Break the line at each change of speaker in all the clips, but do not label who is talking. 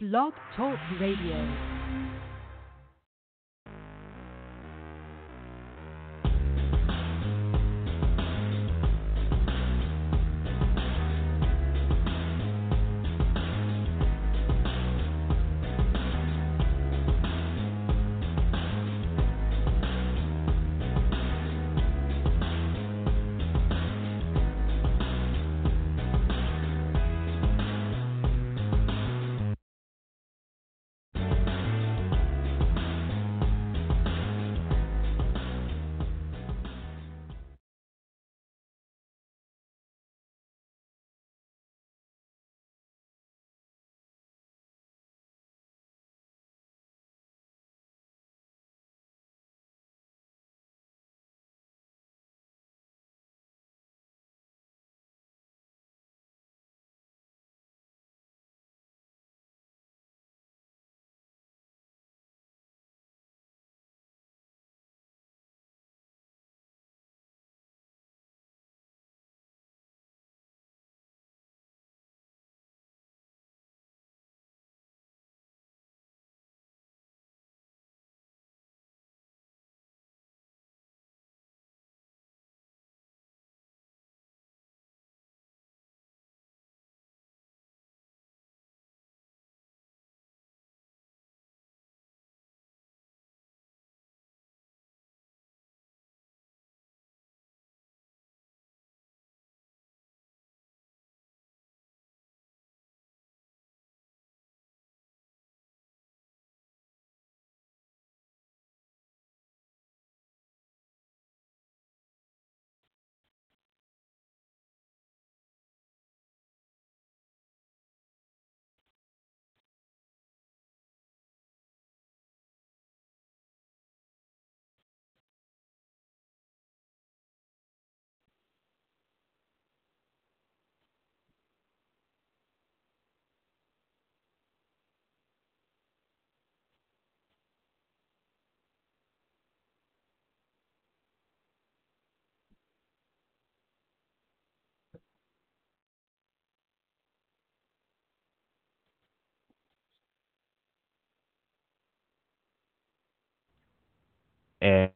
Blog Talk Radio.
And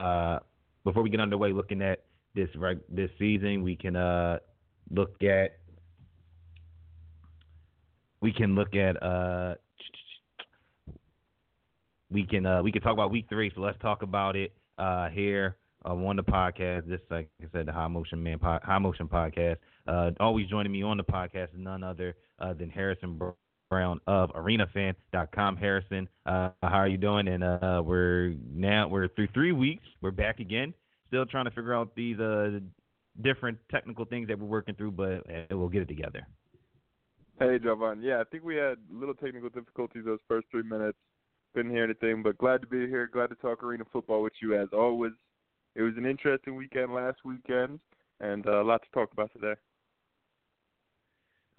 uh, before we get underway, looking at this reg- this season, we can uh, look at we can look at uh, we can uh, we can talk about week three. So let's talk about it uh, here on the podcast. This, like I said, the High Motion Man po- High Motion podcast. Uh, always joining me on the podcast is none other uh, than Harrison Brown of ArenaFan.com. Harrison, uh, how are you doing? And uh, we're now we're through three weeks. We're back again. Still trying to figure out these uh, different technical things that we're working through, but uh, we'll get it together.
Hey, Javon. Yeah, I think we had little technical difficulties those first three minutes. Couldn't hear anything, but glad to be here. Glad to talk arena football with you as always. It was an interesting weekend last weekend, and uh, a lot to talk about today.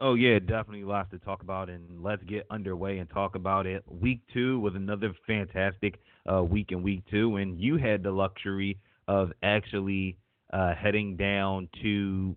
Oh yeah, definitely lots to talk about, and let's get underway and talk about it. Week two was another fantastic uh, week in week two, and you had the luxury of actually uh, heading down to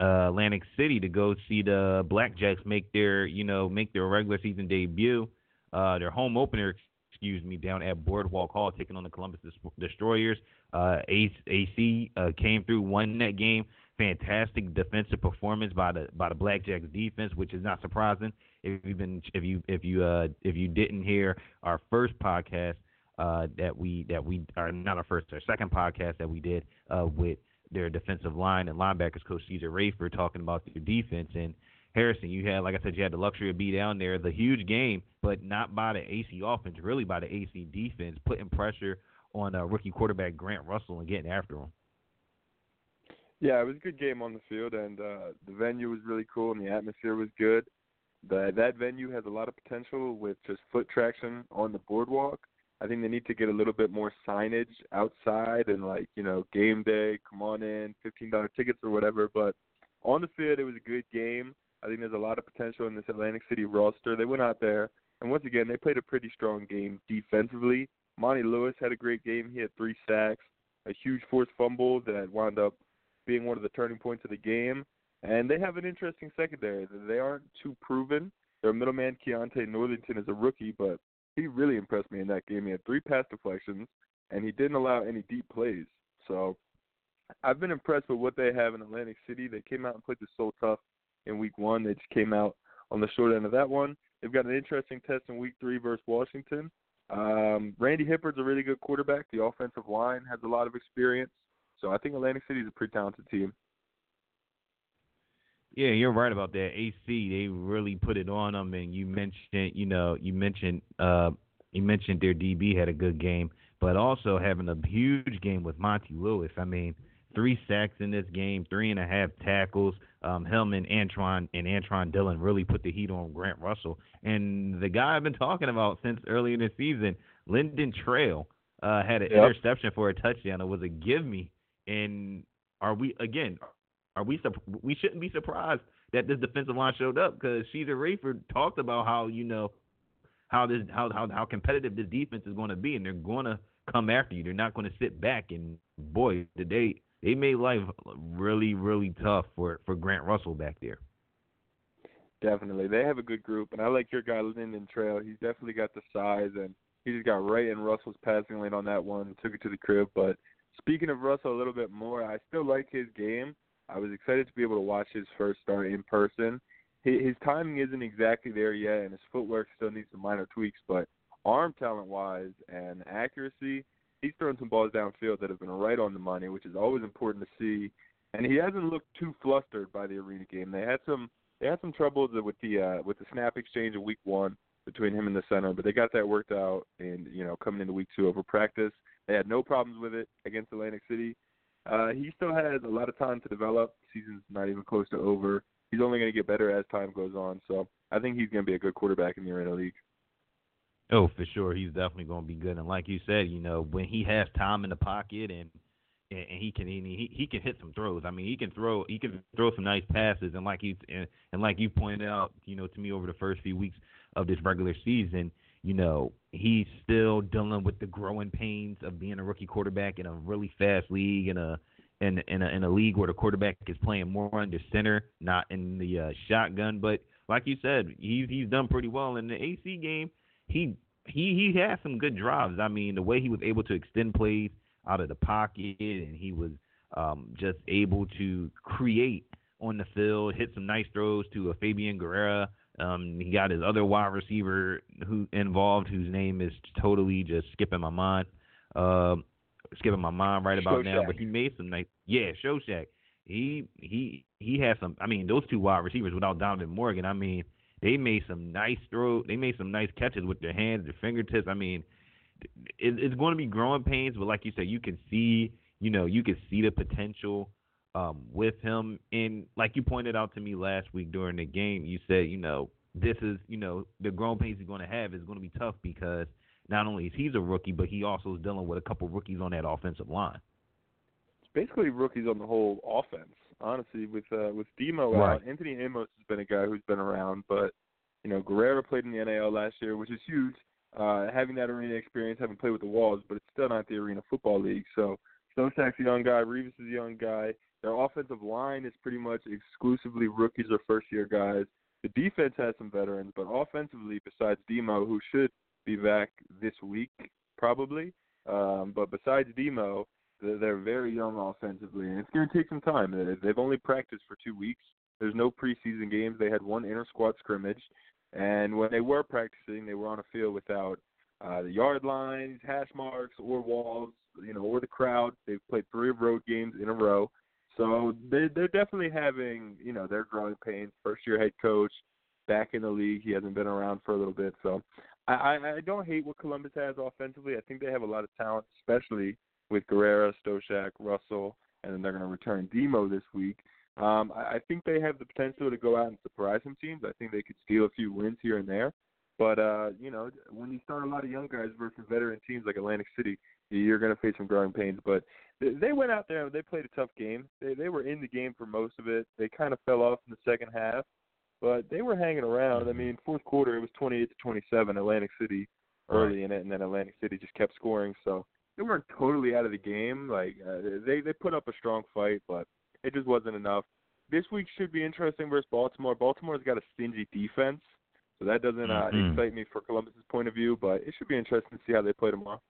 uh, Atlantic City to go see the Blackjacks make their, you know, make their regular season debut, uh, their home opener, excuse me, down at Boardwalk Hall, taking on the Columbus Destroyers. Uh, AC uh, came through, won that game. Fantastic defensive performance by the by the Blackjacks defense, which is not surprising. If you've been, if you if you uh, if you didn't hear our first podcast uh, that we that we are not our first or second podcast that we did uh, with their defensive line and linebackers coach Caesar Rayford talking about their defense and Harrison, you had like I said, you had the luxury of being down there, the huge game, but not by the AC offense, really by the AC defense, putting pressure on uh, rookie quarterback Grant Russell and getting after him.
Yeah, it was a good game on the field, and uh, the venue was really cool, and the atmosphere was good. The, that venue has a lot of potential with just foot traction on the boardwalk. I think they need to get a little bit more signage outside and like you know game day, come on in, fifteen dollar tickets or whatever. But on the field, it was a good game. I think there's a lot of potential in this Atlantic City roster. They went out there, and once again, they played a pretty strong game defensively. Monty Lewis had a great game. He had three sacks, a huge forced fumble that wound up being one of the turning points of the game. And they have an interesting secondary. They aren't too proven. Their middleman Keontae Northington is a rookie, but he really impressed me in that game. He had three pass deflections, and he didn't allow any deep plays. So I've been impressed with what they have in Atlantic City. They came out and played the so tough in week one. They just came out on the short end of that one. They've got an interesting test in week three versus Washington. Um, Randy Hippeard's a really good quarterback. The offensive line has a lot of experience. So I think Atlantic City is a pretty talented team.
Yeah, you're right about that. AC, they really put it on them, and you mentioned, you know, you mentioned, uh, you mentioned their DB had a good game, but also having a huge game with Monty Lewis. I mean, three sacks in this game, three and a half tackles. Um, Hillman, Antron, and Antron Dillon really put the heat on Grant Russell. And the guy I've been talking about since early in the season, Lyndon Trail, uh, had an yep. interception for a touchdown. It was a give me. And are we again? Are we? We shouldn't be surprised that this defensive line showed up because Caesar Rayford talked about how you know how this how how how competitive this defense is going to be, and they're going to come after you. They're not going to sit back. And boy, did they they made life really, really tough for for Grant Russell back there.
Definitely, they have a good group, and I like your guy Lyndon Trail. He's definitely got the size, and he just got right in Russell's passing lane on that one, took it to the crib. But speaking of Russell a little bit more, I still like his game. I was excited to be able to watch his first start in person. His timing isn't exactly there yet, and his footwork still needs some minor tweaks. But arm talent wise and accuracy, he's thrown some balls downfield that have been right on the money, which is always important to see. And he hasn't looked too flustered by the arena game. They had some they had some troubles with the uh, with the snap exchange in week one between him and the center, but they got that worked out. And you know, coming into week two over practice, they had no problems with it against Atlantic City. Uh, he still has a lot of time to develop. Season's not even close to over. He's only going to get better as time goes on. So I think he's going to be a good quarterback in the Arena League.
Oh, for sure, he's definitely going to be good. And like you said, you know, when he has time in the pocket and and, he can he he can hit some throws. I mean, he can throw he can throw some nice passes. And like you and, and like you pointed out, you know, to me over the first few weeks of this regular season, you know, he's still dealing with the growing pains of being a rookie quarterback in a really fast league in a in in a, in a league where the quarterback is playing more under center, not in the uh, shotgun. But like you said, he's he's done pretty well in the AC game he he he had some good drives. I mean, the way he was able to extend plays out of the pocket, and he was um, just able to create on the field, hit some nice throws to a Fabian Guerrera. Um, he got his other wide receiver who involved, whose name is totally just skipping my mind. Um, skipping my mind right about now, but he made some nice. Yeah, Showshak. He he he had some. I mean, those two wide receivers without Donovan Morgan. I mean, they made some nice throw. They made some nice catches with their hands, their fingertips. I mean, it, it's going to be growing pains, but like you said, you can see, you know, you can see the potential um, with him. And like you pointed out to me last week during the game, you said, you know, this is, you know, the growing pains he's going to have is going to be tough because not only is he a rookie, but he also is dealing with a couple rookies on that offensive line.
It's basically rookies on the whole offense honestly, with uh, with Demo
right.
out. Anthony Amos has been a guy who's been around, but you know, Guerrera played in the NAL last year, which is huge. Uh, having that arena experience, having played with the Walls, but it's still not the Arena Football League. So Stoshak's a young guy, Revis is a young guy. Their offensive line is pretty much exclusively rookies or first year guys. The defense has some veterans, but offensively, besides Demo, who should be back this week probably, um, but besides Demo, they're very young offensively, and it's going to take some time. They've only practiced for two weeks. There's no preseason games. They had one inter squad scrimmage, and when they were practicing, they were on a field without uh, the yard lines, hash marks, or walls, you know, or the crowd. They've played three road games in a row, so they they're definitely having you know their growing pains. First year head coach, back in the league. He hasn't been around for a little bit, so I I, I don't hate what Columbus has offensively. I think they have a lot of talent, especially with Guerrera, Stoshak, Russell, and then they're going to return Demo this week. Um, I, I think they have the potential to go out and surprise some teams. I think they could steal a few wins here and there. But uh, you know, when you start a lot of young guys versus veteran teams like Atlantic City, you're going to face some growing pains. But they went out there and they played a tough game. They they were in the game for most of it. They kind of fell off in the second half, but they were hanging around. I mean, fourth quarter it was 28 to 27 Atlantic City early in it, and then Atlantic City just kept scoring. So they weren't totally out of the game. Like uh, they they put up a strong fight, but it just wasn't enough. This week should be interesting versus Baltimore. Baltimore's got a stingy defense, So that doesn't uh,
mm-hmm.
excite me for Columbus's point of view, but it should be interesting to see how they play tomorrow.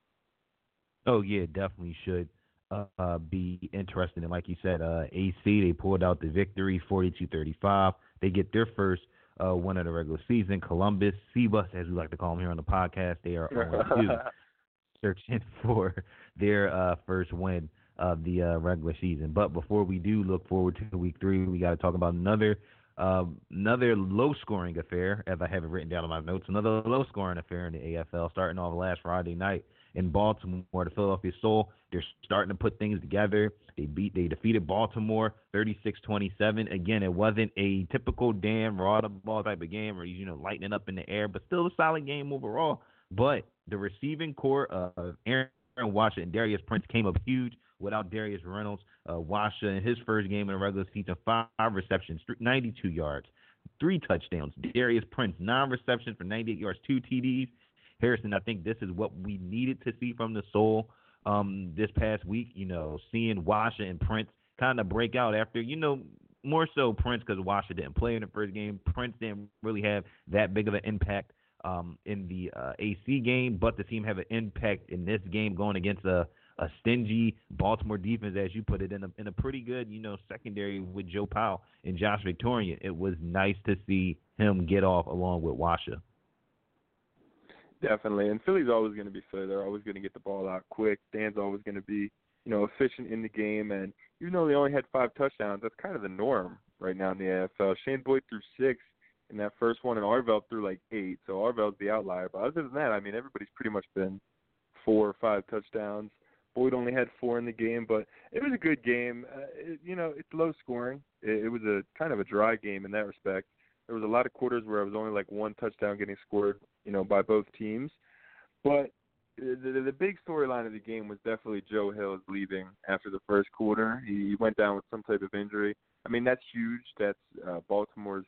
Oh yeah, definitely should uh, uh, be interesting. And like you said, uh, AC they pulled out the victory, 42-35. They get their first uh, win of the regular season. Columbus, C-Bus, as we like to call them here on the podcast, they are 0 searching for their uh, first win of the uh, regular season. But before we do look forward to week three, we got to talk about another uh, another low scoring affair, as I have it written down in my notes. Another low scoring affair in the AFL, starting off last Friday night in Baltimore. The Philadelphia Soul, they're starting to put things together. They beat, they defeated Baltimore 36-27. Again, it wasn't a typical Dan Raudabaugh type of game where you know lightning up in the air, but still a solid game overall. But the receiving core of Aaron Washer and Darius Prince came up huge without Darius Reynolds. Uh, Washer in his first game in the regular season, five receptions, 92 yards, three touchdowns. Darius Prince, nine receptions for 98 yards, two TDs. Harrison, I think this is what we needed to see from the Soul um, this past week. You know, seeing Washer and Prince kind of break out after, you know, more so Prince because Washer didn't play in the first game. Prince didn't really have that big of an impact um, in the uh, AC game, but the team have an impact in this game going against a, a stingy Baltimore defense, as you put it, in a, in a pretty good, you know, secondary with Joe Powell and Josh Victorian. It was nice to see him get off along with Washer.
Definitely, and Philly's always going to be Philly. They're always going to get the ball out quick. Dan's always going to be, you know, efficient in the game. And even though they only had five touchdowns, that's kind of the norm right now in the AFL. Shane Boyd threw six in that first one, and Arvell threw like eight. So Arvell's the outlier. But other than that, I mean, everybody's pretty much been four or five touchdowns. Boyd only had four in the game, but it was a good game. Uh, it, you know, it's low scoring. It, it was a kind of a dry game in that respect. There was a lot of quarters where it was only like one touchdown getting scored, you know, by both teams. But the, the, the big storyline of the game was definitely Joe Hills leaving after the first quarter. He went down with some type of injury. I mean, that's huge. That's uh, Baltimore's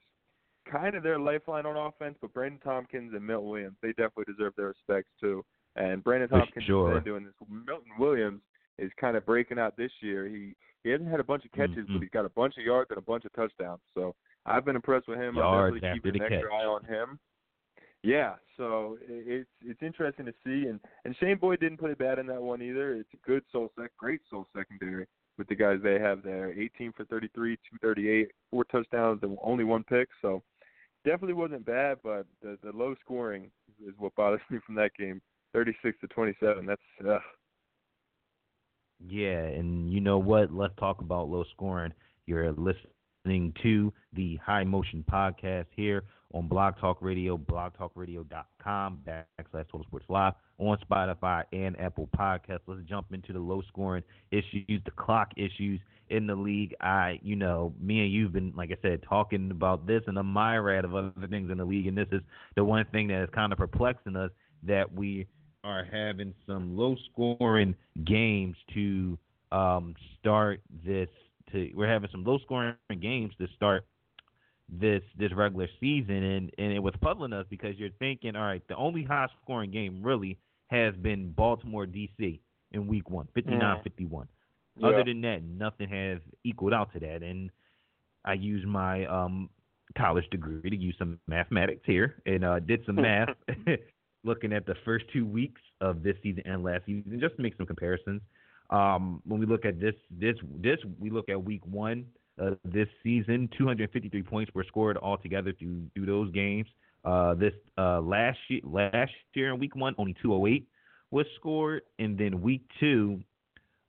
kind of their lifeline on offense, but Brandon Tompkins and Milton Williams, they definitely deserve their respects too. And Brandon Tompkins
sure.
is doing this. Milton Williams is kind of breaking out this year. He he hasn't had a bunch of catches,
mm-hmm.
but he's got a bunch of yards and a bunch of touchdowns. So I've been impressed with him.
Yards
I'm definitely keeping an
catch.
extra eye on him. Yeah, so it's it's interesting to see, and and Shane Boyd didn't play bad in that one either. It's a good soul sec, great soul secondary with the guys they have there. 18 for 33, 238, four touchdowns, and only one pick. So definitely wasn't bad, but the the low scoring is what bothers me from that game. 36 to 27. That's uh,
yeah, and you know what? Let's talk about low scoring. You're listening to the High Motion Podcast here on Blog Talk Radio, blogtalkradio.com, backslash Total Sports Live, on Spotify and Apple Podcasts. Let's jump into the low scoring issues, the clock issues in the league. I, you know, me and you've been, like I said, talking about this and a myriad of other things in the league, and this is the one thing that is kind of perplexing us that we are having some low scoring games to um, start this. To we're having some low scoring games to start this this regular season, and and it was puzzling us because you're thinking, all right, the only high scoring game really has been Baltimore DC in Week One, 59-51.
Yeah.
Other than that, nothing has equaled out to that, and I used my um, college degree to use some mathematics here and uh, did some math looking at the first two weeks of this season and last season just to make some comparisons. Um, when we look at this, this, this, we look at week one uh, this season. 253 points were scored altogether through through those games. Uh, this uh, last year, last year in week one, only 208 was scored, and then week two,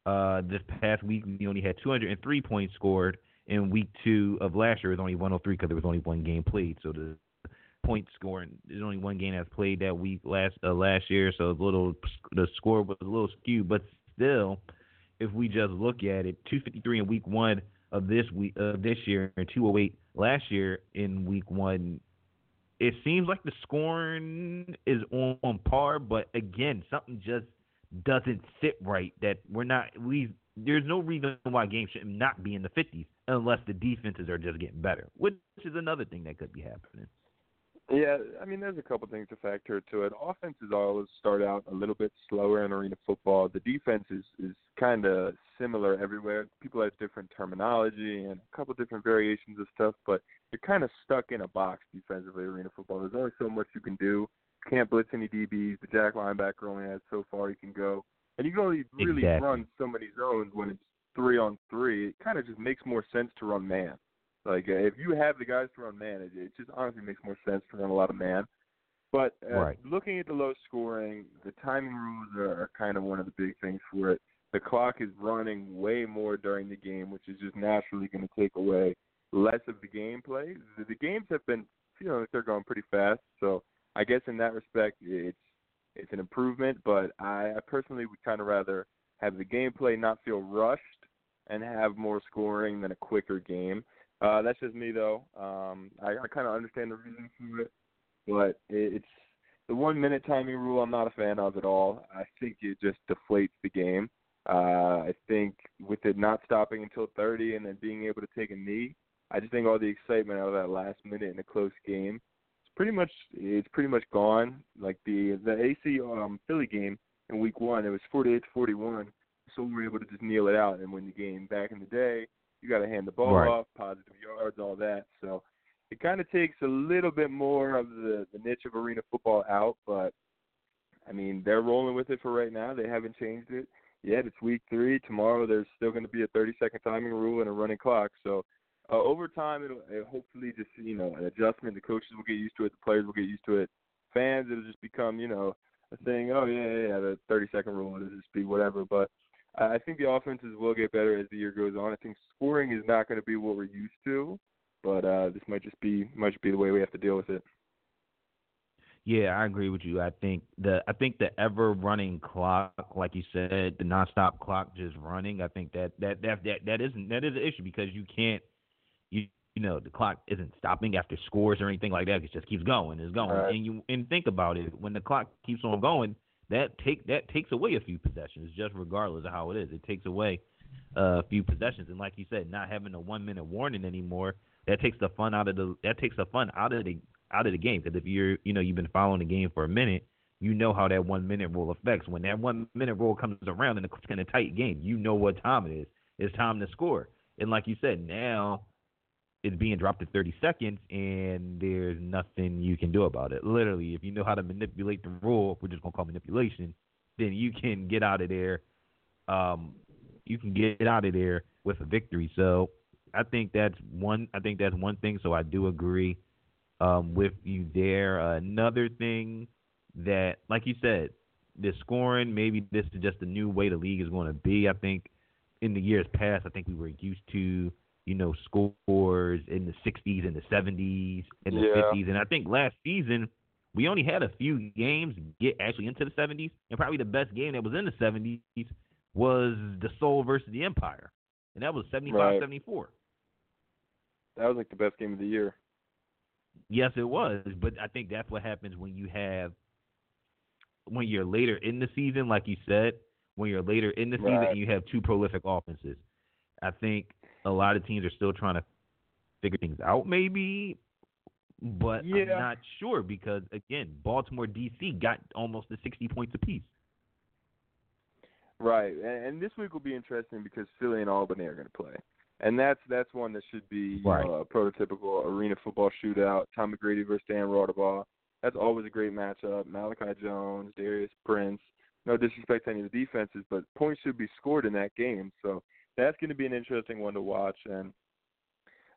uh, this past week, we only had 203 points scored. In week two of last year, it was only 103 because there was only one game played. So the point scoring. There's only one game that's played that week last uh, last year, so a little the score was a little skewed. But still, if we just look at it, 253 in week one of this week of this year and 208 last year in week one. It seems like the scoring is on, on par, but again, something just doesn't sit right. That we're not we. There's no reason why games should not be in the 50s unless the defenses are just getting better, which is another thing that could be happening.
Yeah, I mean, there's a couple things to factor to it. Offenses always start out a little bit slower in arena football. The defense is is kind of similar everywhere. People have different terminology and a couple different variations of stuff, but you're kind of stuck in a box defensively arena football. There's only so much you can do. can't blitz any DBs. The jack linebacker only has so far you can go, and you can only really
exactly.
run so many zones when it's three on three. It kind of just makes more sense to run man. Like uh, if you have the guys to run man, it, it just honestly makes more sense to run a lot of man. But uh,
right.
looking at the low scoring, the timing rules are, are kind of one of the big things for it. The clock is running way more during the game, which is just naturally going to take away less of the gameplay. The, the games have been, you know, they're going pretty fast. So I guess in that respect, it's it's an improvement. But I, I personally would kind of rather have the gameplay not feel rushed and have more scoring than a quicker game. Uh, that's just me though. Um, I, I kind of understand the reason for it, but it, it's the one minute timing rule. I'm not a fan of at all. I think it just deflates the game. Uh, I think with it not stopping until 30 and then being able to take a knee, I just think all the excitement out of that last minute in a close game, it's pretty much it's pretty much gone. Like the the AC um, Philly game in Week One, it was 48 to 41, so we were able to just kneel it out and win the game. Back in the day, you got to hand the ball
right.
off, positive yards, all that. So it kind of takes a little bit more of the the niche of arena football out, but I mean they're rolling with it for right now. They haven't changed it yet. It's week three. Tomorrow there's still going to be a 30 second timing rule and a running clock. So uh, over time it'll, it'll hopefully just you know an adjustment. The coaches will get used to it. The players will get used to it. Fans it'll just become you know a thing. Oh yeah yeah, yeah the 30 second rule. It'll just be whatever. But I think the offenses will get better as the year goes on. I think scoring is not going to be what we're used to, but uh, this might just be might just be the way we have to deal with it.
Yeah, I agree with you. I think the I think the ever running clock, like you said, the nonstop clock just running. I think that that that that that isn't that is an issue because you can't you you know the clock isn't stopping after scores or anything like that. It just keeps going, it's going,
right.
and you and think about it when the clock keeps on going, that take that takes away a few possessions, just regardless of how it is. It takes away uh, a few possessions, and like you said, not having a one minute warning anymore, that takes the fun out of the that takes the fun out of the out of the game. Because if you're you know you've been following the game for a minute, you know how that one minute rule affects. When that one minute rule comes around in a, in a tight game, you know what time it is. It's time to score. And like you said, now it's being dropped to 30 seconds, and there's nothing you can do about it. Literally, if you know how to manipulate the rule, we're just gonna call manipulation, then you can get out of there. Um, you can get out of there with a victory. So I think that's one. I think that's one thing. So I do agree um, with you there. Uh, another thing that, like you said, the scoring. Maybe this is just a new way the league is going to be. I think in the years past, I think we were used to you know, scores in the 60s and the 70s and the
yeah.
50s. And I think last season we only had a few games get actually into the 70s, and probably the best game that was in the 70s was the Soul versus the Empire, and that was 75
right.
74.
That was like the best game of the year.
Yes, it was, but I think that's what happens when you have when you're later in the season, like you said, when you're later in the season
right.
and you have two prolific offenses. I think a lot of teams are still trying to figure things out, maybe. But
yeah.
I'm not sure because again, Baltimore DC got almost the 60 points apiece.
Right, and, and this week will be interesting because Philly and Albany are going to play, and that's that's one that should be
right.
know, a prototypical arena football shootout. Tommy Grady versus Dan Raudabaugh. That's always a great matchup. Malachi Jones, Darius Prince. No disrespect to any of the defenses, but points should be scored in that game. So that's going to be an interesting one to watch. And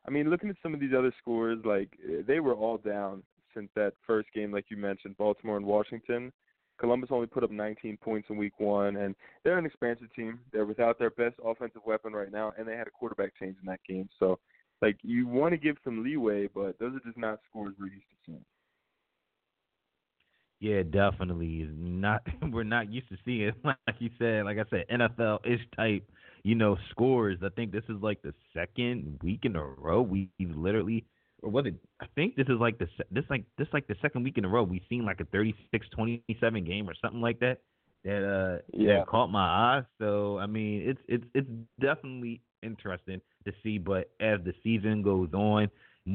I mean, looking at some of these other scores, like eh, they were all down since that first game, like you mentioned, Baltimore and Washington. Columbus only put up 19 points in Week One, and they're an expansive team. They're without their best offensive weapon right now, and they had a quarterback change in that game. So, like, you want to give some leeway, but those are just not scores we're used to seeing.
Yeah, definitely. Not we're not used to seeing it. like you said, like I said, NFL ish type you know, scores. I think this is like the second week in a row we've literally, or was it? I think this is like the this like this like the second week in a row we've seen like a 36-27 game or something like that that uh
yeah
that caught my eye. So I mean, it's it's it's definitely interesting to see. But as the season goes on,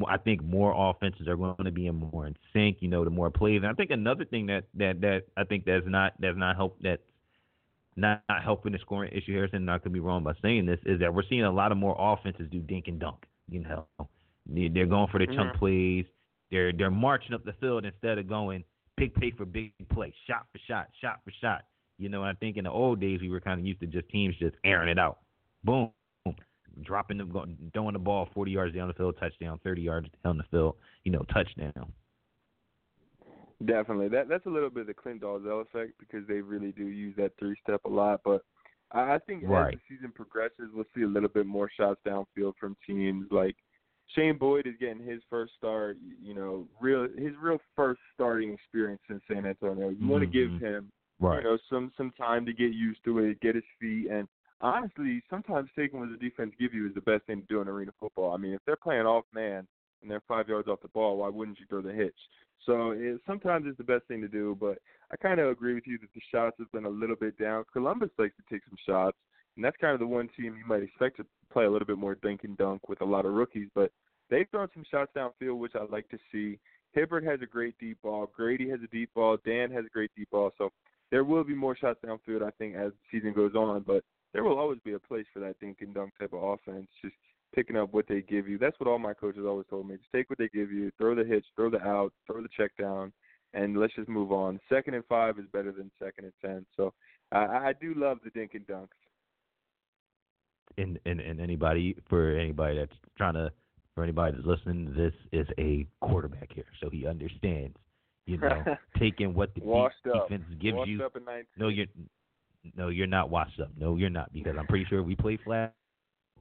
I think more offenses are going to be in more in sync. You know, the more plays. And I think another thing that that that I think that's not that's not help that's not, not helping the scoring issue. Harrison, not to be wrong by saying this, is that we're seeing a lot of more offenses do dink and dunk. You know, they're going for the mm-hmm. chunk plays. They're they're marching up the field instead of going big play for big play, shot for shot, shot for shot. You know, I think in the old days we were kind of used to just teams just airing it out, boom, boom dropping the throwing the ball 40 yards down the field, touchdown, 30 yards down the field, you know, touchdown.
Definitely, that that's a little bit of the Clint Dolezel effect because they really do use that three step a lot. But I, I think
right.
as the season progresses, we'll see a little bit more shots downfield from teams like Shane Boyd is getting his first start. You know, real his real first starting experience in San Antonio. You mm-hmm. want to give him
right.
you know some some time to get used to it, get his feet, and honestly, sometimes taking what the defense give you is the best thing to do in arena football. I mean, if they're playing off man and they're five yards off the ball, why wouldn't you throw the hitch? So it, sometimes it's the best thing to do, but I kind of agree with you that the shots have been a little bit down. Columbus likes to take some shots, and that's kind of the one team you might expect to play a little bit more dink and dunk with a lot of rookies, but they've thrown some shots downfield, which I like to see. Hibbert has a great deep ball. Grady has a deep ball. Dan has a great deep ball. So there will be more shots downfield, I think, as the season goes on. But there will always be a place for that dink and dunk type of offense. Just picking up what they give you. That's what all my coaches always told me. Just take what they give you, throw the hitch, throw the out, throw the check down, and let's just move on. Second and five is better than second and ten. So I, I do love the dink and dunks.
And, and and anybody for anybody that's trying to for anybody that's listening, this is a quarterback here, so he understands. You know, taking what the defense gives
washed
you.
no,
you're no, you're not washed up. No, you're not because I'm pretty sure we play flag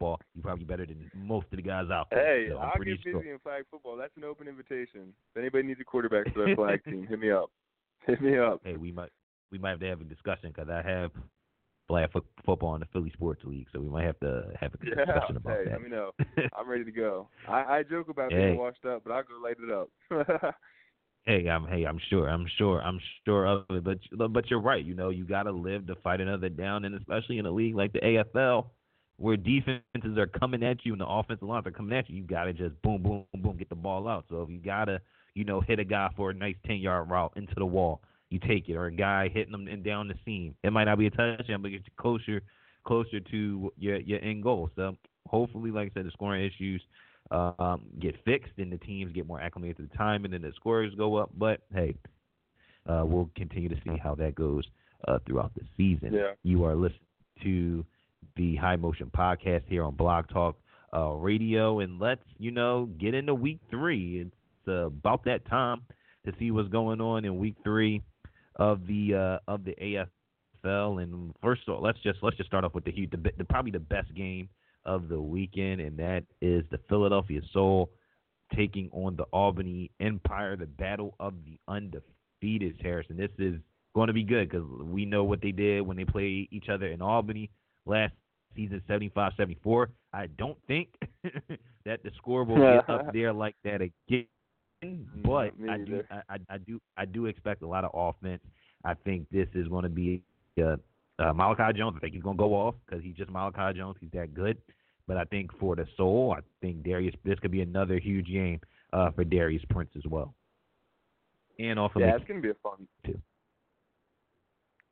football, you're probably better than most of the guys out there.
Hey,
so
I'll get busy in flag football. That's an open invitation. If anybody needs a quarterback for their flag team, hit me up. Hit me up.
Hey, we might we might have to have a discussion because I have flag f- football in the Philly Sports League, so we might have to have a
yeah,
discussion about
hey,
that.
Let me know. I'm ready to go. I, I joke about
hey.
being washed up, but I'll go light it up.
hey, I'm hey, I'm sure, I'm sure, I'm sure of it. But but you're right. You know, you got to live to fight another down, and especially in a league like the AFL, where defenses are coming at you and the offensive lines are coming at you, you gotta just boom, boom, boom, get the ball out. So if you gotta, you know, hit a guy for a nice ten yard route into the wall, you take it, or a guy hitting them and down the seam. It might not be a touchdown, but it's closer, closer to your your end goal. So hopefully, like I said, the scoring issues um, get fixed and the teams get more acclimated to the time, and then the scores go up. But hey, uh, we'll continue to see how that goes uh, throughout the season.
Yeah.
You are listening to the High Motion Podcast here on Blog Talk uh, Radio, and let's you know get into Week Three. It's uh, about that time to see what's going on in Week Three of the uh, of the AFL. And first of all, let's just let's just start off with the, the, the probably the best game of the weekend, and that is the Philadelphia Soul taking on the Albany Empire, the battle of the undefeated. Harrison, this is going to be good because we know what they did when they played each other in Albany last season 75-74. I don't think that the score will get up there like that again. But I do, I, I, do, I do expect a lot of offense. I think this is going to be uh, uh, Malachi Jones. I think he's going to go off because he's just Malachi Jones. He's that good. But I think for the soul, I think Darius. This could be another huge game uh, for Darius Prince as well. And off of
yeah, it's going to be a fun.
Too.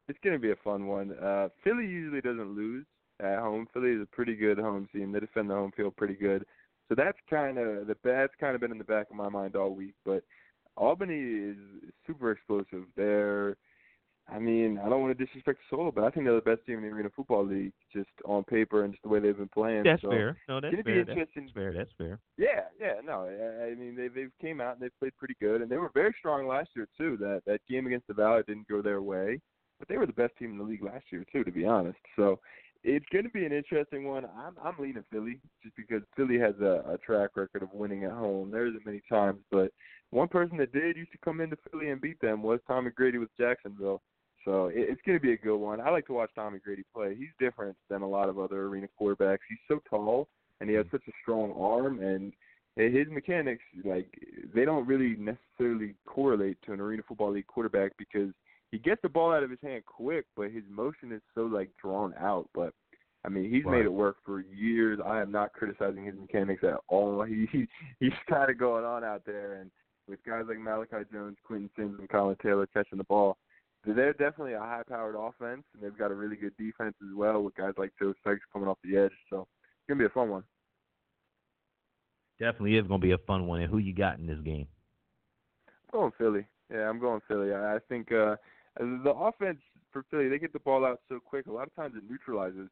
It's going to be a fun one. Uh, Philly usually doesn't lose at home. Philly is a pretty good home team. They defend the home field pretty good. So that's kind of the that's kind of been in the back of my mind all week. But Albany is super explosive. They're, I mean, I don't want to disrespect Solo, but I think they're the best team in the Arena Football League, just on paper and just the way they've been playing.
That's
so
fair. No, that's
fair.
That's fair. That's fair.
Yeah, yeah. No, I, mean they they've came out and they've played pretty good, and they were very strong last year too. That that game against the Valley didn't go their way, but they were the best team in the league last year too, to be honest. So it's going to be an interesting one. I'm I'm leaning Philly just because Philly has a, a track record of winning at home. There isn't many times, but one person that did used to come into Philly and beat them was Tommy Grady with Jacksonville. So it, it's going to be a good one. I like to watch Tommy Grady play. He's different than a lot of other arena quarterbacks. He's so tall and he has mm-hmm. such a strong arm and his mechanics like they don't really necessarily correlate to an arena football league quarterback because he gets the ball out of his hand quick, but his motion is so like drawn out. But I mean, he's
right.
made it work for years. I am not criticizing his mechanics at all. He, he he's kind of going on out there, and with guys like Malachi Jones, Quentin Sims, and Colin Taylor catching the ball, they're definitely a high-powered offense, and they've got a really good defense as well with guys like Joe Sykes coming off the edge. So it's gonna be a fun one.
Definitely is gonna be a fun one. And who you got in this game?
I'm going Philly. Yeah, I'm going Philly. I, I think uh the offense for Philly, they get the ball out so quick. A lot of times it neutralizes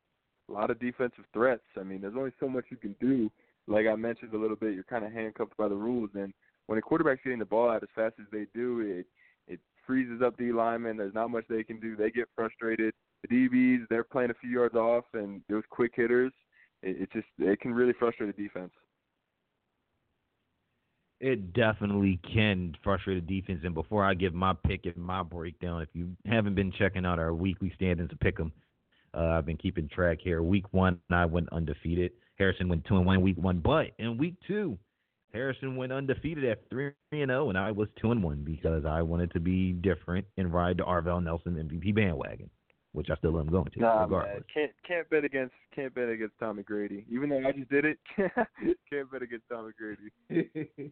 a lot of defensive threats. I mean, there's only so much you can do. Like I mentioned a little bit, you're kind of handcuffed by the rules, and when a quarterback's getting the ball out as fast as they do, it it freezes up the linemen. There's not much they can do. They get frustrated. The DBs, they're playing a few yards off, and those quick hitters, it, it just it can really frustrate the defense.
It definitely can frustrate a defense. And before I give my pick and my breakdown, if you haven't been checking out our weekly standings to pick them, uh, I've been keeping track here. Week one, I went undefeated. Harrison went two and one week one, but in week two, Harrison went undefeated at three and zero, and I was two and one because I wanted to be different and ride the Arvell Nelson MVP bandwagon, which I still am going to.
Nah,
regardless.
man, can't can't bet against can't bet against Tommy Grady. Even though I just did it, can't bet against Tommy Grady.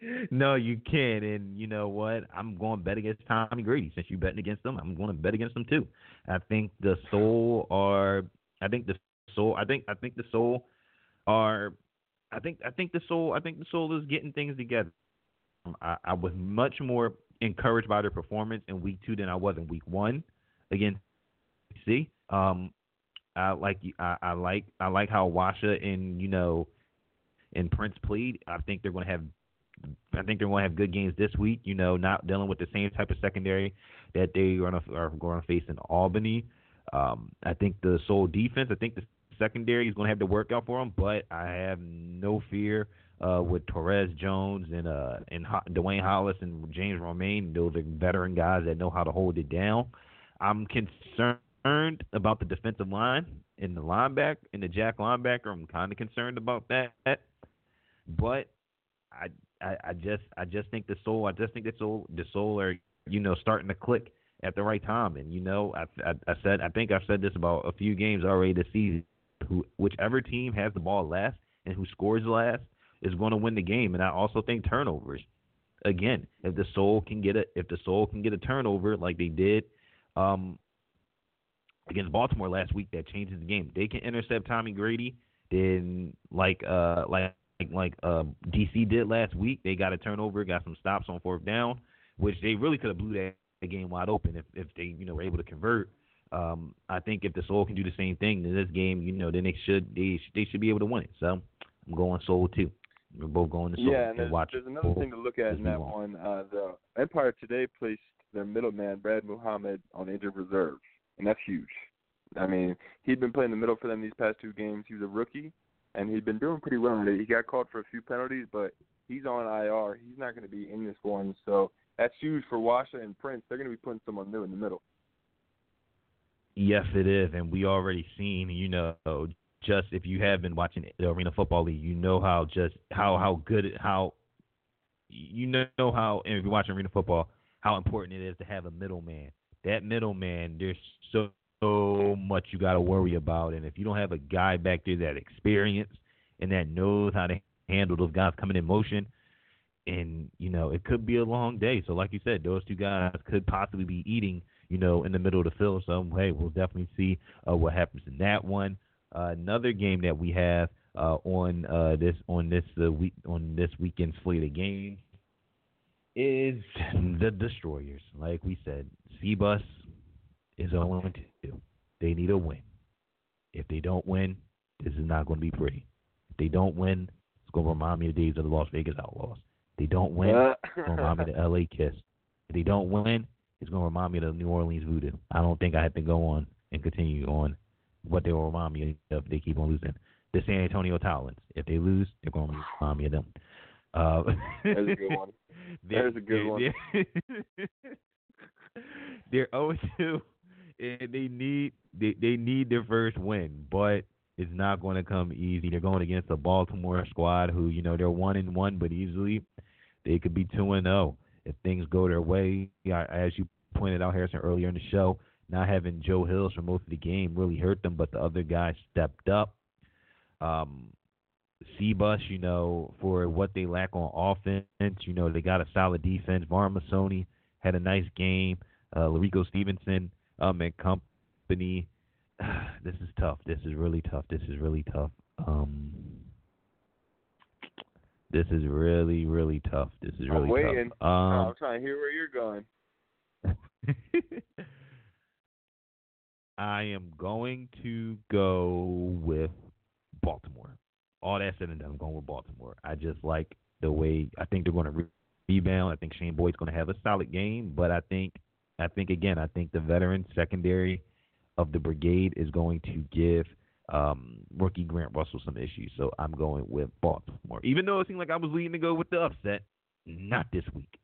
no, you can't. And you know what? I'm going to bet against Tommy Grady. Since you're betting against them, I'm going to bet against them too. I think the Soul are. I think the Soul. I think. I think the Soul are. I think. I think the Soul. I think the Soul is getting things together. I, I was much more encouraged by their performance in week two than I was in week one against see. Um, I like I, I like I like how Washa and you know and Prince plead. I think they're going to have I think they're going to have good games this week. You know, not dealing with the same type of secondary that they are going to, are going to face in Albany. Um, I think the Soul defense. I think the secondary is going to have to work out for them, but I have no fear uh, with Torres Jones and uh, and Ho- Dwayne Hollis and James Romaine. Those are veteran guys that know how to hold it down. I'm concerned about the defensive line and the linebacker and the Jack linebacker. I'm kind of concerned about that, but I I, I just I just think the soul I just think the soul the soul are you know starting to click at the right time. And you know I, I I said I think I've said this about a few games already this season. Who whichever team has the ball last and who scores last is going to win the game. And I also think turnovers again if the soul can get a if the soul can get a turnover like they did um against Baltimore last week that changes the game they can intercept Tommy Grady then like uh like like uh, DC did last week. They got a turnover, got some stops on fourth down, which they really could have blew that game wide open if if they you know were able to convert. Um, I think if the Soul can do the same thing in this game, you know, then they should they they should be able to win it. So I'm going Soul too. We're both going to Soul.
Yeah, and there's,
watch
there's another thing to look at in that
on.
one. Uh, the Empire today placed their middleman Brad Muhammad on injured reserve, and that's huge. I mean, he'd been playing the middle for them these past two games. He was a rookie, and he'd been doing pretty well. He got called for a few penalties, but he's on IR. He's not going to be in this one, so that's huge for Washa and Prince. They're going to be putting someone new in the middle.
Yes, it is, and we already seen. You know, just if you have been watching the Arena Football League, you know how just how how good how you know how and if you're watching Arena Football, how important it is to have a middleman. That middleman, there's so much you got to worry about. And if you don't have a guy back there that experience and that knows how to handle those guys coming in motion, and you know it could be a long day. So like you said, those two guys could possibly be eating, you know, in the middle of the field. So hey, we'll definitely see uh, what happens in that one. Uh, another game that we have uh, on uh, this on this uh, week on this weekend slate of games is the Destroyers. Like we said, C-Bus is 0 2. They need a win. If they don't win, this is not going to be pretty. If they don't win, it's going to remind me of the days of the Las Vegas Outlaws. If they don't win, it's going to remind me of the LA Kiss. If they don't win, it's going to remind me of the New Orleans Voodoo. I don't think I have to go on and continue on what they will remind me of if they keep on losing. The San Antonio Talons. If they lose, they're going to remind me of them. Uh,
That's a good one. There's a good one.
They're 0 2 they need they, they need their first win, but it's not going to come easy. They're going against a Baltimore squad who you know they're one and one, but easily they could be two and zero if things go their way. As you pointed out, Harrison earlier in the show, not having Joe Hills for most of the game really hurt them, but the other guys stepped up. Um, C-Bus, you know, for what they lack on offense, you know, they got a solid defense. Vaughn Masoni had a nice game. Uh, Larico Stevenson um, and company. this is tough. This is really tough. This is really tough. Um, this is really, really tough. This is really
I'm waiting.
tough. Um,
I'm trying to hear where you're going.
I am going to go with Baltimore. All that said and done, I'm going with Baltimore. I just like the way I think they're going to re- rebound. I think Shane Boyd's going to have a solid game, but I think, I think again, I think the veteran secondary of the brigade is going to give um, rookie Grant Russell some issues. So I'm going with Baltimore, even though it seemed like I was leading to go with the upset. Not this week.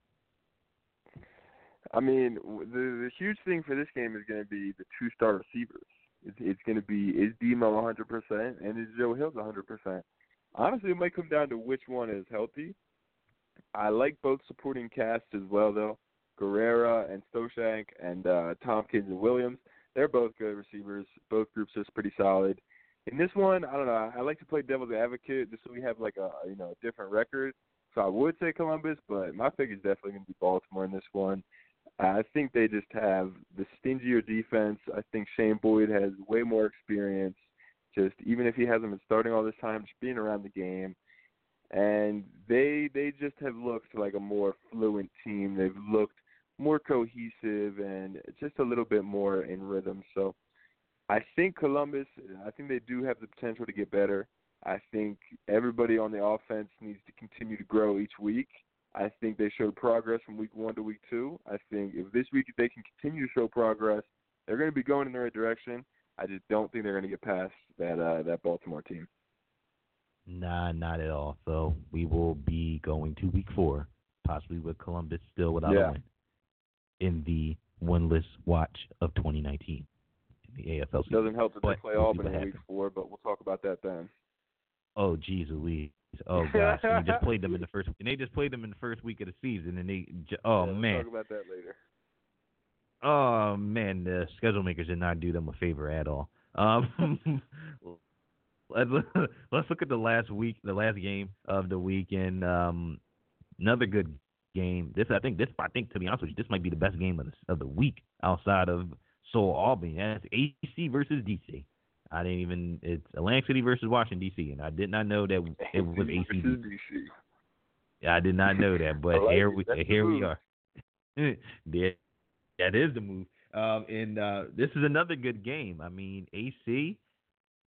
I mean, the the huge thing for this game is going to be the two star receivers. It's, it's going to be is Demo 100 percent and is Joe Hills 100 percent. Honestly, it might come down to which one is healthy. I like both supporting casts as well, though. Guerrera and Stoshank and uh, Tompkins and Williams. They're both good receivers. Both groups are pretty solid. In this one, I don't know. I like to play devil's advocate just so we have like a you know a different record. So I would say Columbus, but my pick is definitely going to be Baltimore in this one. I think they just have the stingier defense. I think Shane Boyd has way more experience. Just even if he hasn't been starting all this time, just being around the game, and they they just have looked like a more fluent team. They've looked more cohesive and just a little bit more in rhythm. So I think Columbus. I think they do have the potential to get better. I think everybody on the offense needs to continue to grow each week. I think they showed progress from week one to week two. I think if this week they can continue to show progress, they're going to be going in the right direction. I just don't think they're going to get past that uh, that Baltimore team.
Nah, not at all. So we will be going to week four, possibly with Columbus still without
yeah.
a win in the winless watch of 2019 in the AFL. Season.
Doesn't help that
but
they play
we'll
Auburn
in
week four, but we'll talk about that then.
Oh, geez, Louise. Oh gosh, and they just played them in the first, and they just played them in the first week of the season, and they, oh
yeah,
man,
we'll talk about that later.
Oh man, the schedule makers did not do them a favor at all. Um, let's let's look at the last week, the last game of the weekend. Um, another good game. This I think this I think to be honest with you, this might be the best game of the of the week outside of Soul Albany. That's AC versus DC. I didn't even it's Atlantic City versus Washington DC, and I did not know that it was AC.
versus DC.
Yeah, I did not know that, but
like
here
it.
we
That's
here we are. yeah, that is the move. Um, and uh, this is another good game. I mean, AC,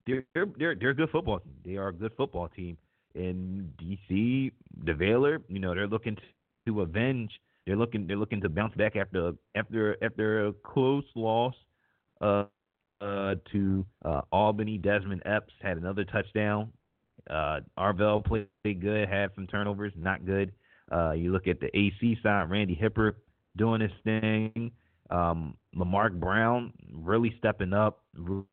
they're they're they're a good football team. They are a good football team. And DC, the Valor, you know, they're looking to avenge. They're looking they're looking to bounce back after after after a close loss. Uh, uh, to uh, Albany. Desmond Epps had another touchdown. Uh, Arvell played good, had some turnovers, not good. Uh, you look at the AC side, Randy Hippeard doing his thing. Um, Lamarck Brown really stepping up,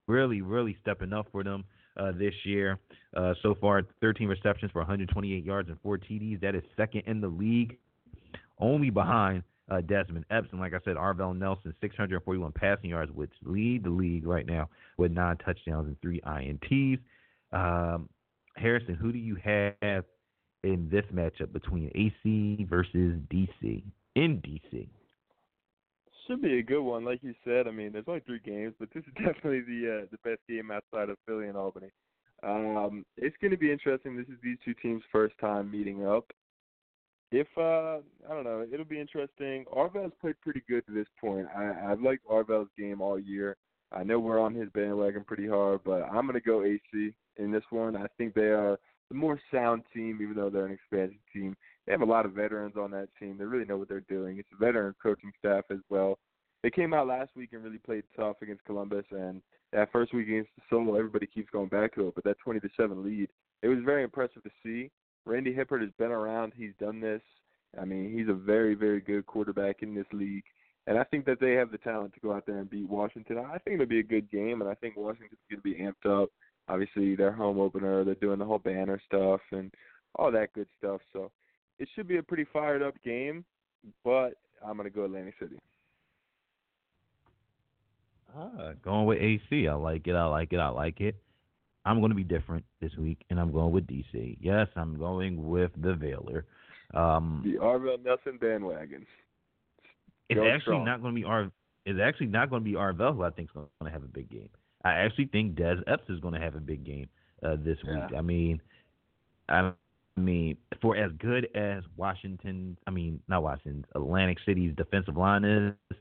really, really stepping up for them uh, this year. Uh, so far, 13 receptions for 128 yards and four TDs. That is second in the league, only behind uh, Desmond Epps. And like I said, Arvell Nelson, 641 passing yards, which lead the league right now with nine touchdowns and three INTs. Um, Harrison, who do you have in this matchup between AC versus DC? In DC.
Should be a good one, like you said. I mean, there's only three games, but this is definitely the uh, the best game outside of Philly and Albany. Um, it's going to be interesting. This is these two teams' first time meeting up. If uh, I don't know, it'll be interesting. Arvell's played pretty good to this point. I, I've liked Arvell's game all year. I know we're on his bandwagon pretty hard, but I'm to go AC in this one. I think they are the more sound team, even though they're an expansion team. They have a lot of veterans on that team. They really know what they're doing. It's a veteran coaching staff as well. They came out last week and really played tough against Columbus, and that first week against the Solo, everybody keeps going back to it. But that 20 to seven lead, it was very impressive to see. Randy Hippeard has been around. He's done this. I mean, he's a very, very good quarterback in this league. And I think that they have the talent to go out there and beat Washington. I think it'll be a good game, and I think Washington's going to be amped up. Obviously, their home opener, they're doing the whole banner stuff and all that good stuff. So it should be a pretty fired up game, but I'm going to go Atlantic City.
Ah, going with AC. I like it. I like it. I like it. I'm going to be different this week, and I'm going with DC. Yes, I'm going with the Valor. Um,
the Arvell Nelson bandwagon.
It's Go actually strong. not going to be Ar. It's actually not going to be Arvell who I think is going to have a big game. I actually think Des Epps is going to have a big game uh, this yeah. week. I mean, I mean, for as good as Washington, I mean, not Washington, Atlantic City's defensive line is,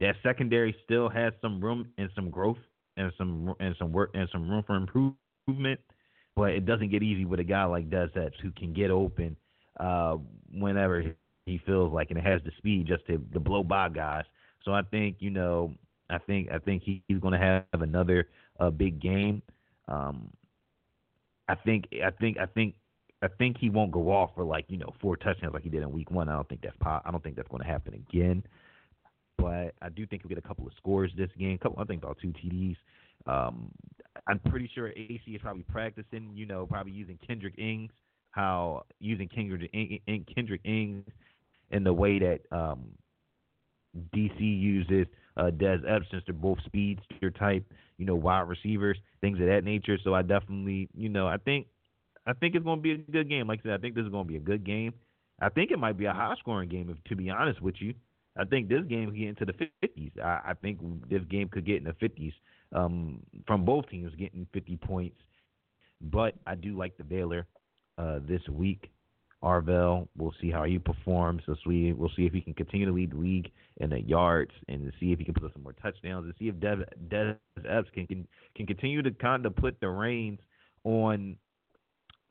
that secondary still has some room and some growth and some and some work and some room for improvement. But it doesn't get easy with a guy like Epps who can get open uh, whenever he feels like and has the speed just to, to blow by guys. So I think you know I think I think he, he's going to have another uh, big game. Um, I think I think I think I think he won't go off for like you know four touchdowns like he did in week one. I don't think that's po- I don't think that's going to happen again. But I do think he'll get a couple of scores this game. Couple, I think about two TDs. Um, I'm pretty sure AC is probably practicing. You know, probably using Kendrick Ings, how using Kendrick Kendrick Ings in the way that um, DC uses uh, Des Epps, since they're both speedster type, you know, wide receivers, things of that nature. So I definitely, you know, I think I think it's going to be a good game. Like I said, I think this is going to be a good game. I think it might be a high scoring game, if, to be honest with you. I think this game could get into the 50s. I, I think this game could get in the 50s um, from both teams getting 50 points. But I do like the Valor uh, this week. Arvell, we'll see how he performs. So we we'll see if he can continue to lead the league in the yards and see if he can put up some more touchdowns and see if Dev, Des Epps can, can can continue to kind of put the reins on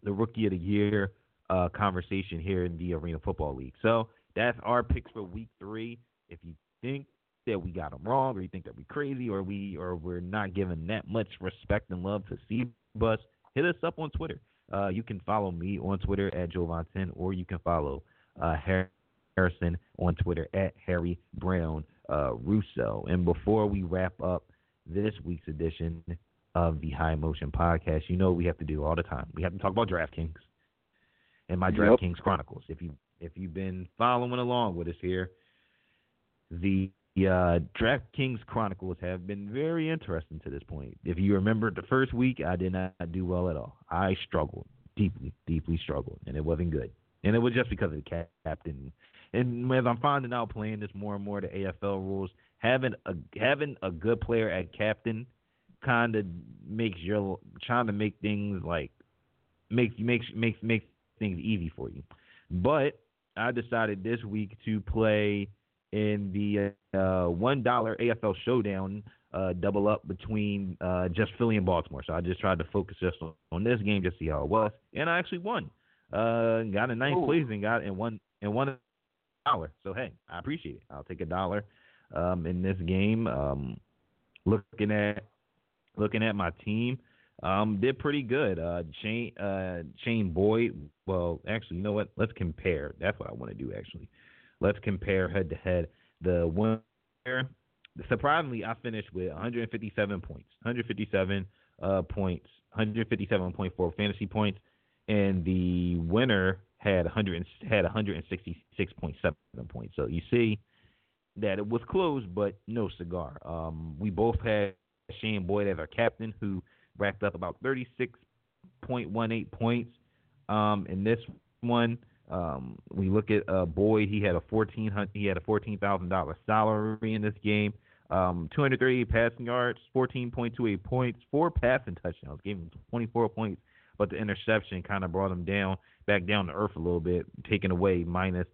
the rookie of the year uh, conversation here in the Arena Football League. So that's our picks for Week Three. If you think that we got them wrong, or you think that we're crazy, or we or we're not giving that much respect and love to C Bus, hit us up on Twitter. Uh, you can follow me on Twitter at Jovan10, or you can follow uh, Harrison on Twitter at Harry Brown uh, Russo. And before we wrap up this week's edition of the High Motion Podcast, you know what we have to do all the time. We have to talk about DraftKings and my DraftKings yep. Chronicles. If you if you've been following along with us here, the uh, DraftKings Chronicles have been very interesting to this point. If you remember the first week, I did not do well at all. I struggled deeply, deeply struggled, and it wasn't good. And it was just because of the captain. And as I'm finding out playing this more and more, the AFL rules having a having a good player at captain kind of makes your trying to make things like makes makes makes makes things easy for you. But I decided this week to play in the uh, one dollar AFL showdown uh, double up between uh, just Philly and Baltimore. So I just tried to focus just on, on this game, just see how it was, and I actually won. Uh, got a ninth Ooh. place and got and won and won a dollar. So hey, I appreciate it. I'll take a dollar um, in this game. Um, looking at looking at my team, um, did pretty good. Uh, Shane uh, Shane Boyd. Well, actually, you know what? Let's compare. That's what I want to do. Actually, let's compare head to head. The winner, surprisingly, I finished with 157 points. 157 uh, points. 157.4 fantasy points, and the winner had 100 had 166.7 points. So you see that it was close, but no cigar. Um, we both had Shane Boyd as our captain, who racked up about 36.18 points. Um, in this one, um, we look at uh, Boyd. He had a fourteen he had a fourteen thousand dollar salary in this game. Um, 238 passing yards, 14.28 points, four passing touchdowns, gave him 24 points, but the interception kind of brought him down back down to earth a little bit, taking away minus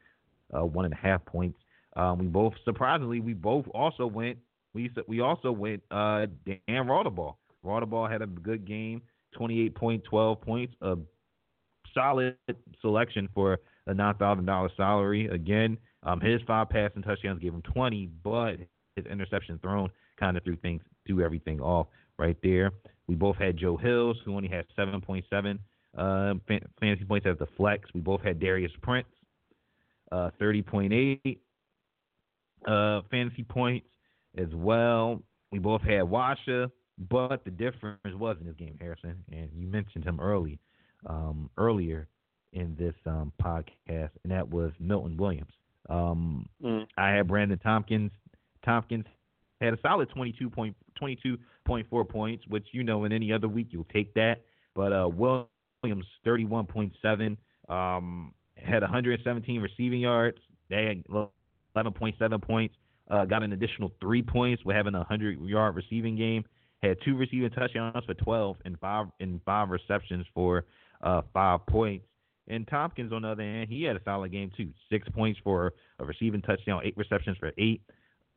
uh, one and a half points. Um, we both surprisingly we both also went we we also went uh, Dan Raudabaugh. Raudabaugh had a good game, 28 point, 12 points, a solid selection for a nine thousand dollar salary. Again, um, his five passing touchdowns gave him 20, but his interception thrown kind of threw things, threw everything off right there. We both had Joe Hills, who only had 7.7 uh, fantasy points as the flex. We both had Darius Prince, uh, 30.8 uh, fantasy points as well. We both had Washa, but the difference was in this game, Harrison, and you mentioned him early, um, earlier in this um, podcast, and that was Milton Williams. Um, mm. I had Brandon Tompkins. Tompkins had a solid 22 point, 22.4 points, which you know in any other week you'll take that. But uh, Williams 31.7 um, had 117 receiving yards. They had 11.7 points. Uh, got an additional three points with having a 100 yard receiving game. Had two receiving touchdowns for 12 and five and five receptions for uh, five points. And Tompkins, on the other hand, he had a solid game too. Six points for a receiving touchdown, eight receptions for eight,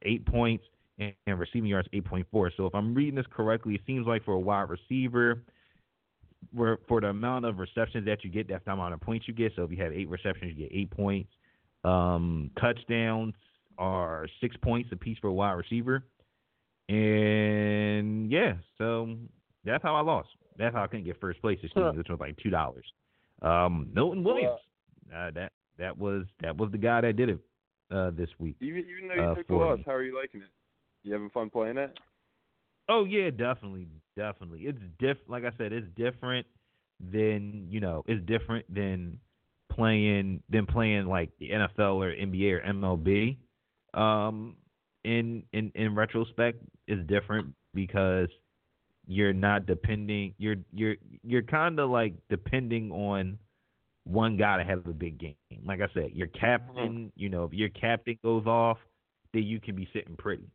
eight points, and, and receiving yards 8.4. So if I'm reading this correctly, it seems like for a wide receiver, where for the amount of receptions that you get, that's the amount of points you get. So if you have eight receptions, you get eight points. Um, touchdowns are six points apiece for a wide receiver. And yeah, so that's how I lost. That's how I couldn't get first place this season, which was like two dollars. Um, Milton Williams. Uh, that that was that was the guy that did it uh, this week.
Even even though you
uh,
took the
for
loss,
me.
how are you liking it? You having fun playing it?
Oh yeah, definitely, definitely. It's diff. Like I said, it's different than you know. It's different than playing than playing like the NFL or NBA or MLB. Um, in in in retrospect, is different because you're not depending. You're you're you're kind of like depending on one guy to have a big game. Like I said, your captain. Mm-hmm. You know, if your captain goes off, then you can be sitting pretty.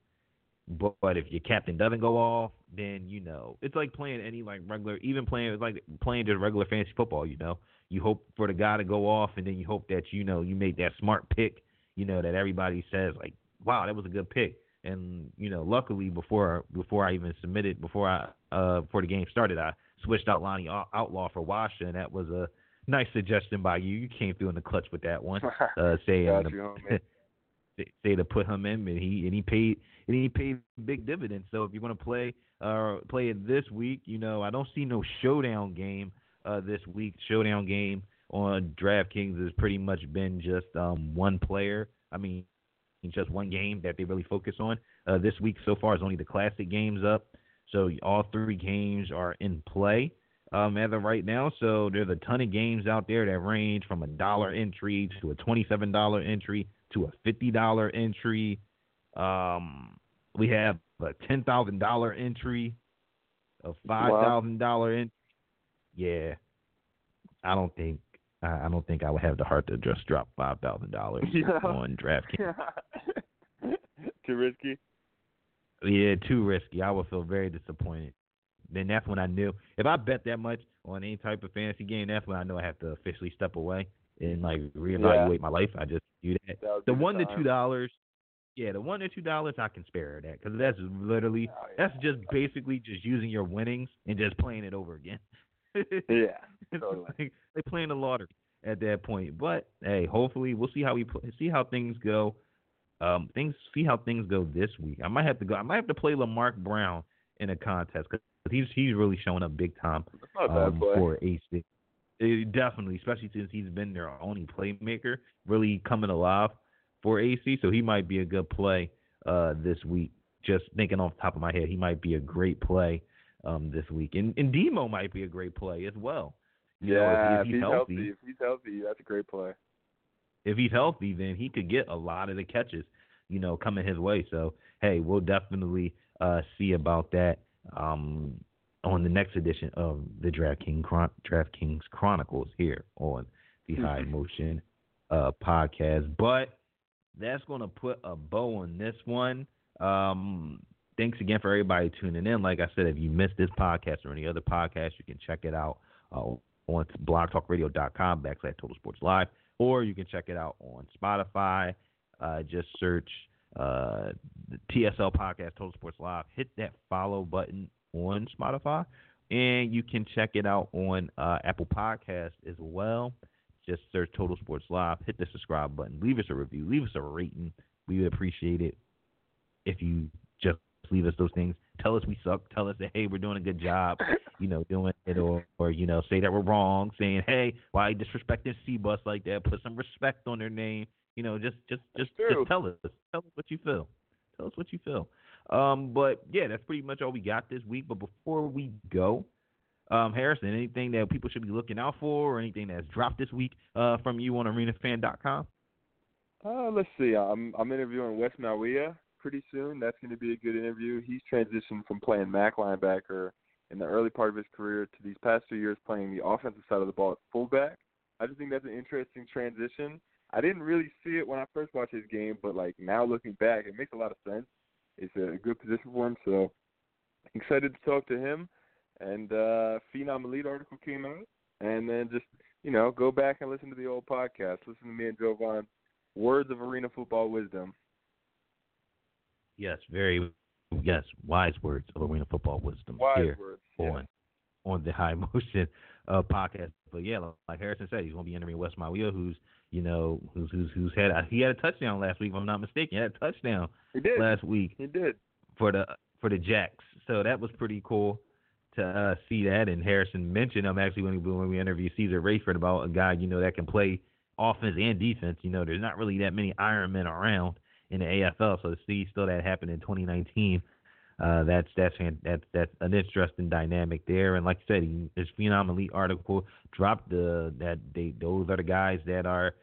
But, but if your captain doesn't go off, then you know it's like playing any like regular, even playing it's like playing just regular fantasy football. You know, you hope for the guy to go off, and then you hope that you know you made that smart pick. You know that everybody says like, wow, that was a good pick. And you know, luckily before before I even submitted, before I uh before the game started, I switched out Lonnie Outlaw for Washa, and that was a nice suggestion by you. You came through in the clutch with that one, uh, saying
Got you,
say- say to put him in, and he and he paid and he paid big dividends. So if you want to play uh play it this week, you know I don't see no showdown game uh this week. Showdown game on DraftKings has pretty much been just um one player. I mean, just one game that they really focus on. Uh, this week so far is only the classic games up, so all three games are in play um, as of right now. So there's a ton of games out there that range from a dollar entry to a twenty-seven dollar entry to a fifty dollar entry. Um, we have a ten thousand dollar entry, a five thousand dollar entry. Yeah, I don't think I I don't think I would have the heart to just drop five thousand dollars
Yeah.
on DraftKings.
Too risky.
Yeah, too risky. I would feel very disappointed. Then that's when I knew if I bet that much on any type of fantasy game, that's when I know I have to officially step away and like reevaluate my life. I just do that.
That
The one to two dollars, yeah, the one to two dollars I can spare that because that's literally
Oh, yeah.
that's just basically just using your winnings and just playing it over again.
Yeah, totally.
like they playing the lottery at that point. But hey, hopefully we'll see how we play, see how things go. Um, things see how things go this week. I might have to go. I might have to play Lamarck Brown in a contest because he's he's really showing up big time
That's not a bad
um, for AC. It, definitely, especially since he's been their only playmaker, really coming alive for AC. So he might be a good play uh, this week. Just thinking off the top of my head, he might be a great play um, this week, and, and Demo might be a great play as well. You know, if-
yeah,
if, he's healthy,
if he's healthy, that's a great play.
if he's healthy, then he could get a lot of the catches, you know, coming his way. So hey, we'll definitely uh, see about that um, on the next edition of the DraftKings Chron- DraftKings Chronicles here on the High Motion uh, podcast. But that's going to put a bow on this one. Um, thanks again for everybody tuning in. Like I said, if you missed this podcast or any other podcast, you can check it out uh, on blogtalkradio.com backslash Total Sports Live, or you can check it out on Spotify. Uh, just search uh, the TSL podcast Total Sports Live. Hit that follow button on Spotify, and you can check it out on uh, Apple Podcast as well. Just search Total Sports Live. Hit the subscribe button. Leave us a review. Leave us a rating. We would appreciate it if you leave us those things. Tell us we suck. Tell us that hey, we're doing a good job, you know, doing it, or or you know, say that we're wrong. Saying hey, why you disrespecting C-Bus like that? Put some respect on their name. You know, just just just just tell us. Tell us what you feel. Tell us what you feel. Um, but yeah, that's pretty much all we got this week. But before we go, um, Harrison, anything that people should be looking out for, or anything that's dropped this week uh, from you on ArenaFan.com?
Uh, let's see. I'm I'm interviewing Wes Mawia pretty soon. That's going to be a good interview. He's transitioned from playing MAC linebacker in the early part of his career to these past two years playing the offensive side of the ball at fullback. I just think that's an interesting transition. I didn't really see it when I first watched his game, but like now looking back, it makes a lot of sense. It's a good position for him, so excited to talk to him. And uh Phenom Elite article came out, and then just you know go back and listen to the old podcast. Listen to me and Jovan. Words of arena football wisdom.
Yes, very yes, wise words of arena football wisdom
wise
here
words,
on on the High Motion uh, podcast. But yeah, like Harrison said, he's going to be entering Wes Mawia, who's you know who's who's who's had a, he had a touchdown last week. If I'm not mistaken, he had a touchdown
He did.
last week
He did.
for the for the Jacks. So that was pretty cool to uh, see that. And Harrison mentioned I'm actually when we when we interviewed Caesar Rayford about a guy you know that can play offense and defense. You know, there's not really that many Iron Men around in the AFL. So to see still that happened in 2019. Uh, that's that's that's that's an interesting dynamic there, and like I said, he, his Phenom Elite article dropped the that they those are the guys that are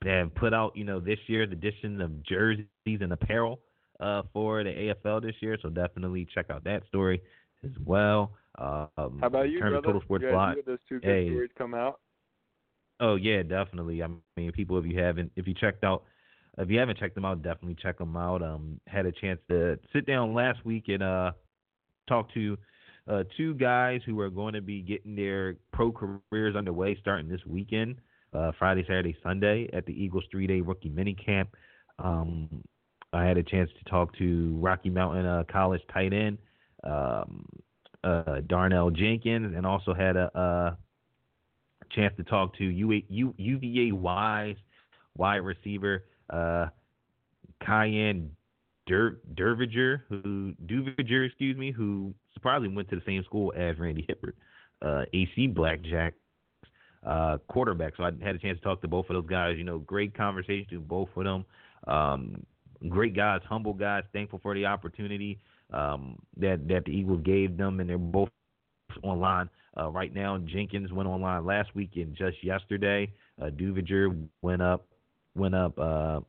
that put out you know this year the addition of jerseys and apparel uh, for the AFL this year. So definitely check out that story as well. Um,
How about you, brother?
Total Sports
you had,
Live.
you had those two good
Hey.
stories come out.
Oh yeah, definitely. I mean, people, if you haven't, if you checked out, if you haven't checked them out, definitely check them out. Um, had a chance to sit down last week and uh, talk to uh, two guys who are going to be getting their pro careers underway starting this weekend, uh, Friday, Saturday, Sunday at the Eagles three day rookie mini camp. Um, I had a chance to talk to Rocky Mountain uh, College tight end um, uh, Darnell Jenkins, and also had a. Uh, chance to talk to UA, U, UVA wise wide receiver uh, Cayenne Dur, Durviger, who Duviger, excuse me, who surprisingly went to the same school as Randy Hippeard, uh, AC Blackjack uh, quarterback. So I had a chance to talk to both of those guys. You know, great conversation to both of them. Um, great guys, humble guys, thankful for the opportunity um, that that the Eagles gave them, and they're both online uh, right now. Jenkins went online last week and just yesterday. Uh, Duviger went up, went up, uh,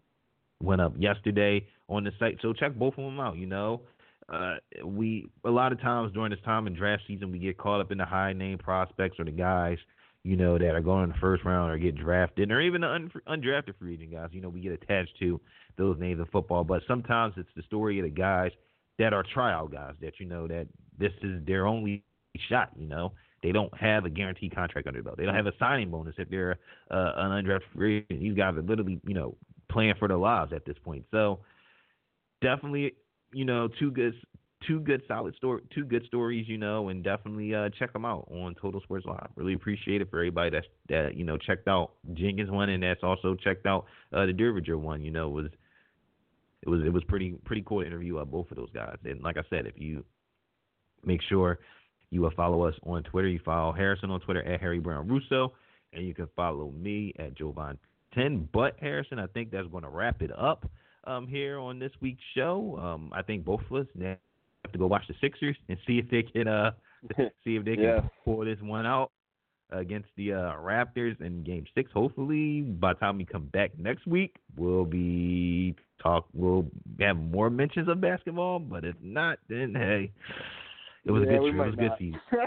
went up yesterday on the site. So check both of them out. You know, uh, we a lot of times during this time in draft season we get caught up in the high name prospects or the guys. You know that are going in the first round or get drafted, or even the un- undrafted free agent guys. You know we get attached to those names in football, but sometimes it's the story of the guys that are tryout guys that you know that this is their only shot. You know, they don't have a guaranteed contract under their. They don't have a signing bonus if they're uh, an undrafted free agent. These guys are literally, you know, playing for their lives at this point. So definitely, you know, two good, two good solid story, two good stories, you know, and definitely uh, check them out on Total Sports Live. Really appreciate it for everybody that's that you know checked out Jenkins one and that's also checked out uh, the Dervinger one. You know, was it was it was pretty pretty cool to interview uh, both of those guys. And like I said, if you make sure you will follow us on Twitter. You follow Harrison on Twitter at Harry Brown Russo, and you can follow me at Jovan Ten. But Harrison, I think that's going to wrap it up um, here on this week's show. Um, I think both of us now have to go watch the Sixers and see if they can uh, see if they can
Yeah.
pull this one out against the uh, Raptors in Game Six. Hopefully, by the time we come back next week, we'll be talk. We'll have more mentions of basketball. But if not, then hey, it was
yeah,
a good. It
might
was a good season.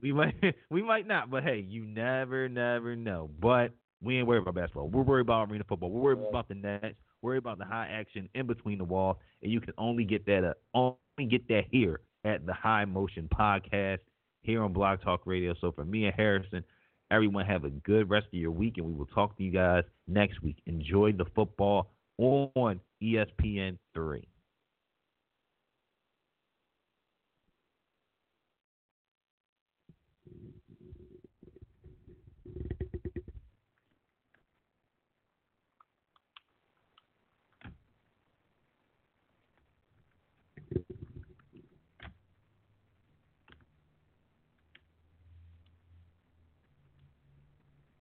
We might we might not, but hey, you never never know. But we ain't worried about basketball. We're worried about arena football. We're worried
Yeah.
about the nets. Worried about the high action in between the walls, and you can only get that uh, only get that here at the High Motion Podcast here on Blog Talk Radio. So for me and Harrison, everyone have a good rest of your week, and we will talk to you guys next week. Enjoy the football on ESPN three.